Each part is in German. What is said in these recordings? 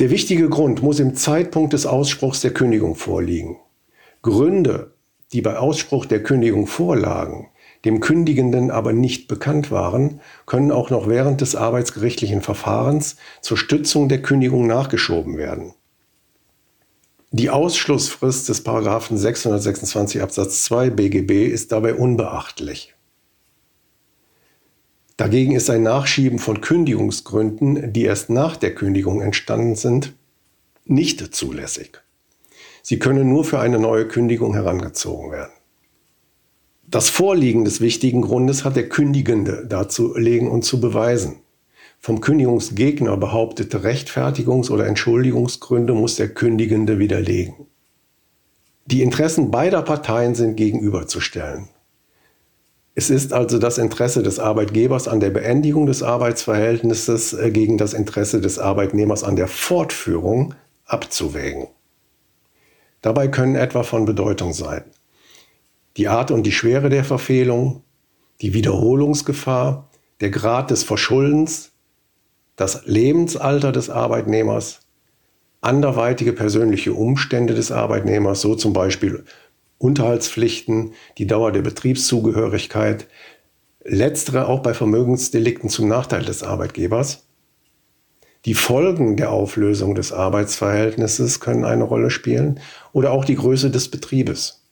Der wichtige Grund muss im Zeitpunkt des Ausspruchs der Kündigung vorliegen. Gründe, die bei Ausspruch der Kündigung vorlagen, dem Kündigenden aber nicht bekannt waren, können auch noch während des arbeitsgerichtlichen Verfahrens zur Stützung der Kündigung nachgeschoben werden. Die Ausschlussfrist des Paragraphen 626 Absatz 2 BGB ist dabei unbeachtlich. Dagegen ist ein Nachschieben von Kündigungsgründen, die erst nach der Kündigung entstanden sind, nicht zulässig. Sie können nur für eine neue Kündigung herangezogen werden. Das Vorliegen des wichtigen Grundes hat der Kündigende darzulegen und zu beweisen. Vom Kündigungsgegner behauptete Rechtfertigungs- oder Entschuldigungsgründe muss der Kündigende widerlegen. Die Interessen beider Parteien sind gegenüberzustellen. Es ist also das Interesse des Arbeitgebers an der Beendigung des Arbeitsverhältnisses äh, gegen das Interesse des Arbeitnehmers an der Fortführung abzuwägen. Dabei können etwa von Bedeutung sein die Art und die Schwere der Verfehlung, die Wiederholungsgefahr, der Grad des Verschuldens, das Lebensalter des Arbeitnehmers, anderweitige persönliche Umstände des Arbeitnehmers, so zum Beispiel Unterhaltspflichten, die Dauer der Betriebszugehörigkeit, letztere auch bei Vermögensdelikten zum Nachteil des Arbeitgebers. Die Folgen der Auflösung des Arbeitsverhältnisses können eine Rolle spielen oder auch die Größe des Betriebes.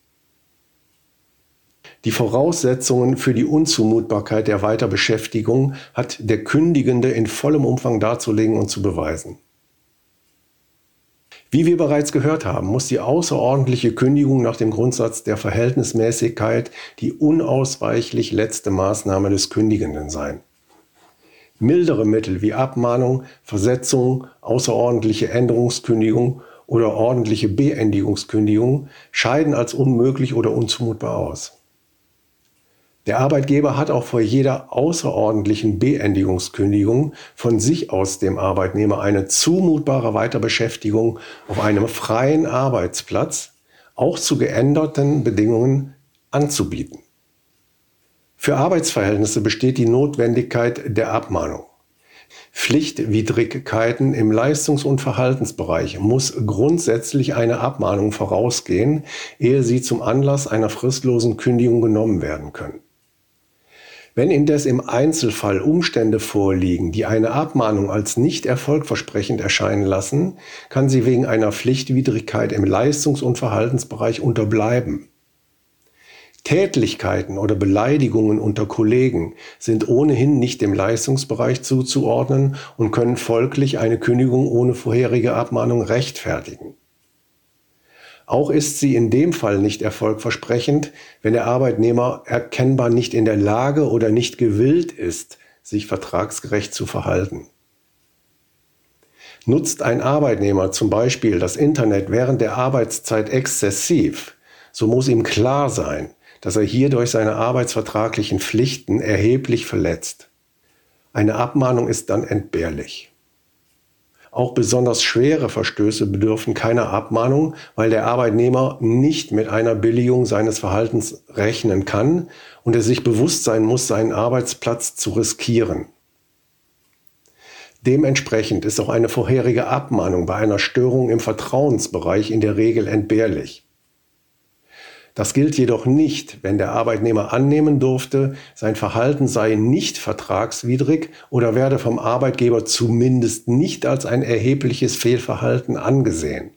Die Voraussetzungen für die Unzumutbarkeit der Weiterbeschäftigung hat der Kündigende in vollem Umfang darzulegen und zu beweisen. Wie wir bereits gehört haben, muss die außerordentliche Kündigung nach dem Grundsatz der Verhältnismäßigkeit die unausweichlich letzte Maßnahme des Kündigenden sein. Mildere Mittel wie Abmahnung, Versetzung, außerordentliche Änderungskündigung oder ordentliche Beendigungskündigung scheiden als unmöglich oder unzumutbar aus. Der Arbeitgeber hat auch vor jeder außerordentlichen Beendigungskündigung von sich aus dem Arbeitnehmer eine zumutbare Weiterbeschäftigung auf einem freien Arbeitsplatz, auch zu geänderten Bedingungen, anzubieten. Für Arbeitsverhältnisse besteht die Notwendigkeit der Abmahnung. Pflichtwidrigkeiten im Leistungs- und Verhaltensbereich muss grundsätzlich eine Abmahnung vorausgehen, ehe sie zum Anlass einer fristlosen Kündigung genommen werden können. Wenn indes im Einzelfall Umstände vorliegen, die eine Abmahnung als nicht erfolgversprechend erscheinen lassen, kann sie wegen einer Pflichtwidrigkeit im Leistungs- und Verhaltensbereich unterbleiben. Tätlichkeiten oder Beleidigungen unter Kollegen sind ohnehin nicht dem Leistungsbereich zuzuordnen und können folglich eine Kündigung ohne vorherige Abmahnung rechtfertigen. Auch ist sie in dem Fall nicht erfolgversprechend, wenn der Arbeitnehmer erkennbar nicht in der Lage oder nicht gewillt ist, sich vertragsgerecht zu verhalten. Nutzt ein Arbeitnehmer zum Beispiel das Internet während der Arbeitszeit exzessiv, so muss ihm klar sein, dass er hierdurch seine arbeitsvertraglichen Pflichten erheblich verletzt. Eine Abmahnung ist dann entbehrlich. Auch besonders schwere Verstöße bedürfen keiner Abmahnung, weil der Arbeitnehmer nicht mit einer Billigung seines Verhaltens rechnen kann und er sich bewusst sein muss, seinen Arbeitsplatz zu riskieren. Dementsprechend ist auch eine vorherige Abmahnung bei einer Störung im Vertrauensbereich in der Regel entbehrlich. Das gilt jedoch nicht, wenn der Arbeitnehmer annehmen durfte, sein Verhalten sei nicht vertragswidrig oder werde vom Arbeitgeber zumindest nicht als ein erhebliches Fehlverhalten angesehen.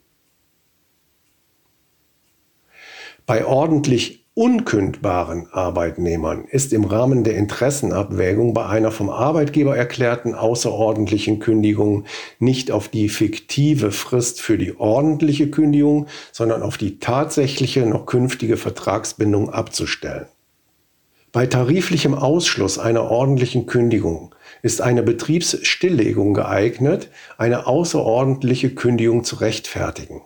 Bei ordentlich unkündbaren Arbeitnehmern ist im Rahmen der Interessenabwägung bei einer vom Arbeitgeber erklärten außerordentlichen Kündigung nicht auf die fiktive Frist für die ordentliche Kündigung, sondern auf die tatsächliche noch künftige Vertragsbindung abzustellen. Bei tariflichem Ausschluss einer ordentlichen Kündigung ist eine Betriebsstilllegung geeignet, eine außerordentliche Kündigung zu rechtfertigen.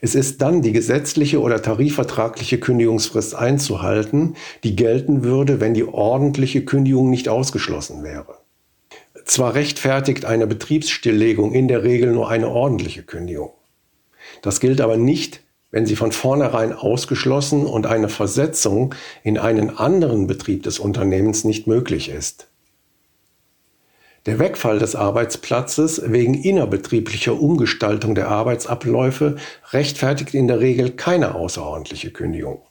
Es ist dann die gesetzliche oder tarifvertragliche Kündigungsfrist einzuhalten, die gelten würde, wenn die ordentliche Kündigung nicht ausgeschlossen wäre. Zwar rechtfertigt eine Betriebsstilllegung in der Regel nur eine ordentliche Kündigung. Das gilt aber nicht, wenn sie von vornherein ausgeschlossen und eine Versetzung in einen anderen Betrieb des Unternehmens nicht möglich ist. Der Wegfall des Arbeitsplatzes wegen innerbetrieblicher Umgestaltung der Arbeitsabläufe rechtfertigt in der Regel keine außerordentliche Kündigung.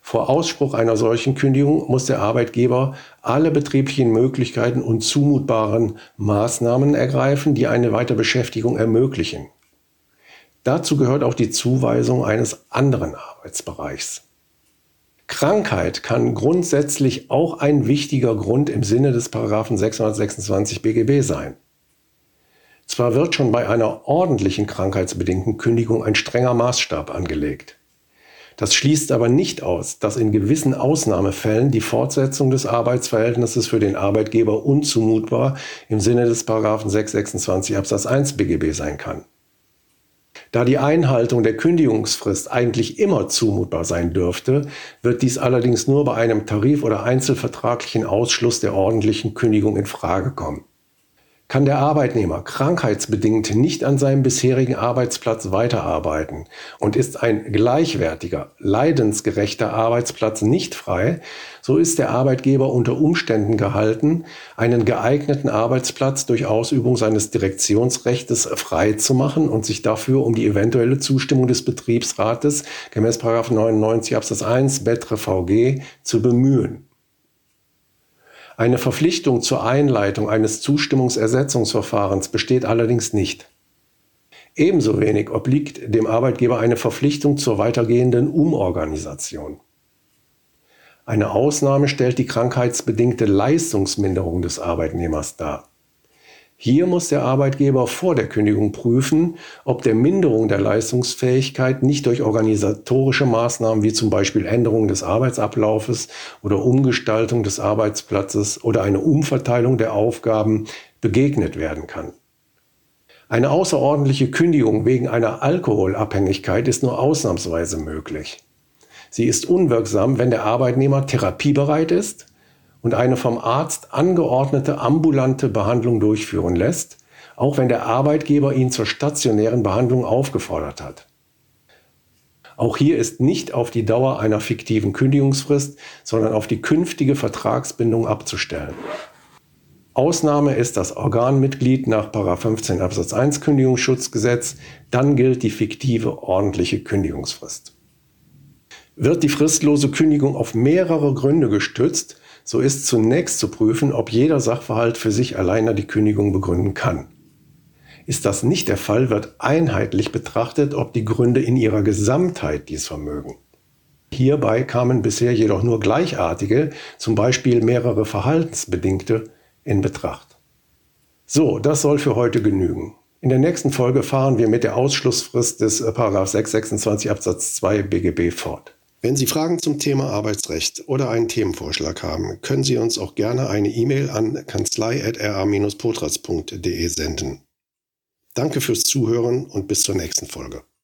Vor Ausspruch einer solchen Kündigung muss der Arbeitgeber alle betrieblichen Möglichkeiten und zumutbaren Maßnahmen ergreifen, die eine Weiterbeschäftigung ermöglichen. Dazu gehört auch die Zuweisung eines anderen Arbeitsbereichs. Krankheit kann grundsätzlich auch ein wichtiger Grund im Sinne des Paragraphen 626 BGB sein. Zwar wird schon bei einer ordentlichen krankheitsbedingten Kündigung ein strenger Maßstab angelegt. Das schließt aber nicht aus, dass in gewissen Ausnahmefällen die Fortsetzung des Arbeitsverhältnisses für den Arbeitgeber unzumutbar im Sinne des Paragraphen 626 Absatz 1 BGB sein kann. Da die Einhaltung der Kündigungsfrist eigentlich immer zumutbar sein dürfte, wird dies allerdings nur bei einem tarif- oder einzelvertraglichen Ausschluss der ordentlichen Kündigung in Frage kommen. Kann der Arbeitnehmer krankheitsbedingt nicht an seinem bisherigen Arbeitsplatz weiterarbeiten und ist ein gleichwertiger, leidensgerechter Arbeitsplatz nicht frei, so ist der Arbeitgeber unter Umständen gehalten, einen geeigneten Arbeitsplatz durch Ausübung seines Direktionsrechts frei zu machen und sich dafür um die eventuelle Zustimmung des Betriebsrates gemäß 99 Absatz 1 Betre VG zu bemühen. Eine Verpflichtung zur Einleitung eines Zustimmungsersetzungsverfahrens besteht allerdings nicht. Ebenso wenig obliegt dem Arbeitgeber eine Verpflichtung zur weitergehenden Umorganisation. Eine Ausnahme stellt die krankheitsbedingte Leistungsminderung des Arbeitnehmers dar. Hier muss der Arbeitgeber vor der Kündigung prüfen, ob der Minderung der Leistungsfähigkeit nicht durch organisatorische Maßnahmen wie zum Beispiel Änderung des Arbeitsablaufes oder Umgestaltung des Arbeitsplatzes oder eine Umverteilung der Aufgaben begegnet werden kann. Eine außerordentliche Kündigung wegen einer Alkoholabhängigkeit ist nur ausnahmsweise möglich. Sie ist unwirksam, wenn der Arbeitnehmer therapiebereit ist und eine vom Arzt angeordnete ambulante Behandlung durchführen lässt, auch wenn der Arbeitgeber ihn zur stationären Behandlung aufgefordert hat. Auch hier ist nicht auf die Dauer einer fiktiven Kündigungsfrist, sondern auf die künftige Vertragsbindung abzustellen. Ausnahme ist das Organmitglied nach 15 Absatz 1 Kündigungsschutzgesetz, dann gilt die fiktive ordentliche Kündigungsfrist. Wird die fristlose Kündigung auf mehrere Gründe gestützt, so ist zunächst zu prüfen, ob jeder Sachverhalt für sich alleine die Kündigung begründen kann. Ist das nicht der Fall, wird einheitlich betrachtet, ob die Gründe in ihrer Gesamtheit dies vermögen. Hierbei kamen bisher jedoch nur gleichartige, zum Beispiel mehrere verhaltensbedingte, in Betracht. So, das soll für heute genügen. In der nächsten Folge fahren wir mit der Ausschlussfrist des 626 Absatz 2 BGB fort. Wenn Sie Fragen zum Thema Arbeitsrecht oder einen Themenvorschlag haben, können Sie uns auch gerne eine E-Mail an kanzlei.ra-potras.de senden. Danke fürs Zuhören und bis zur nächsten Folge.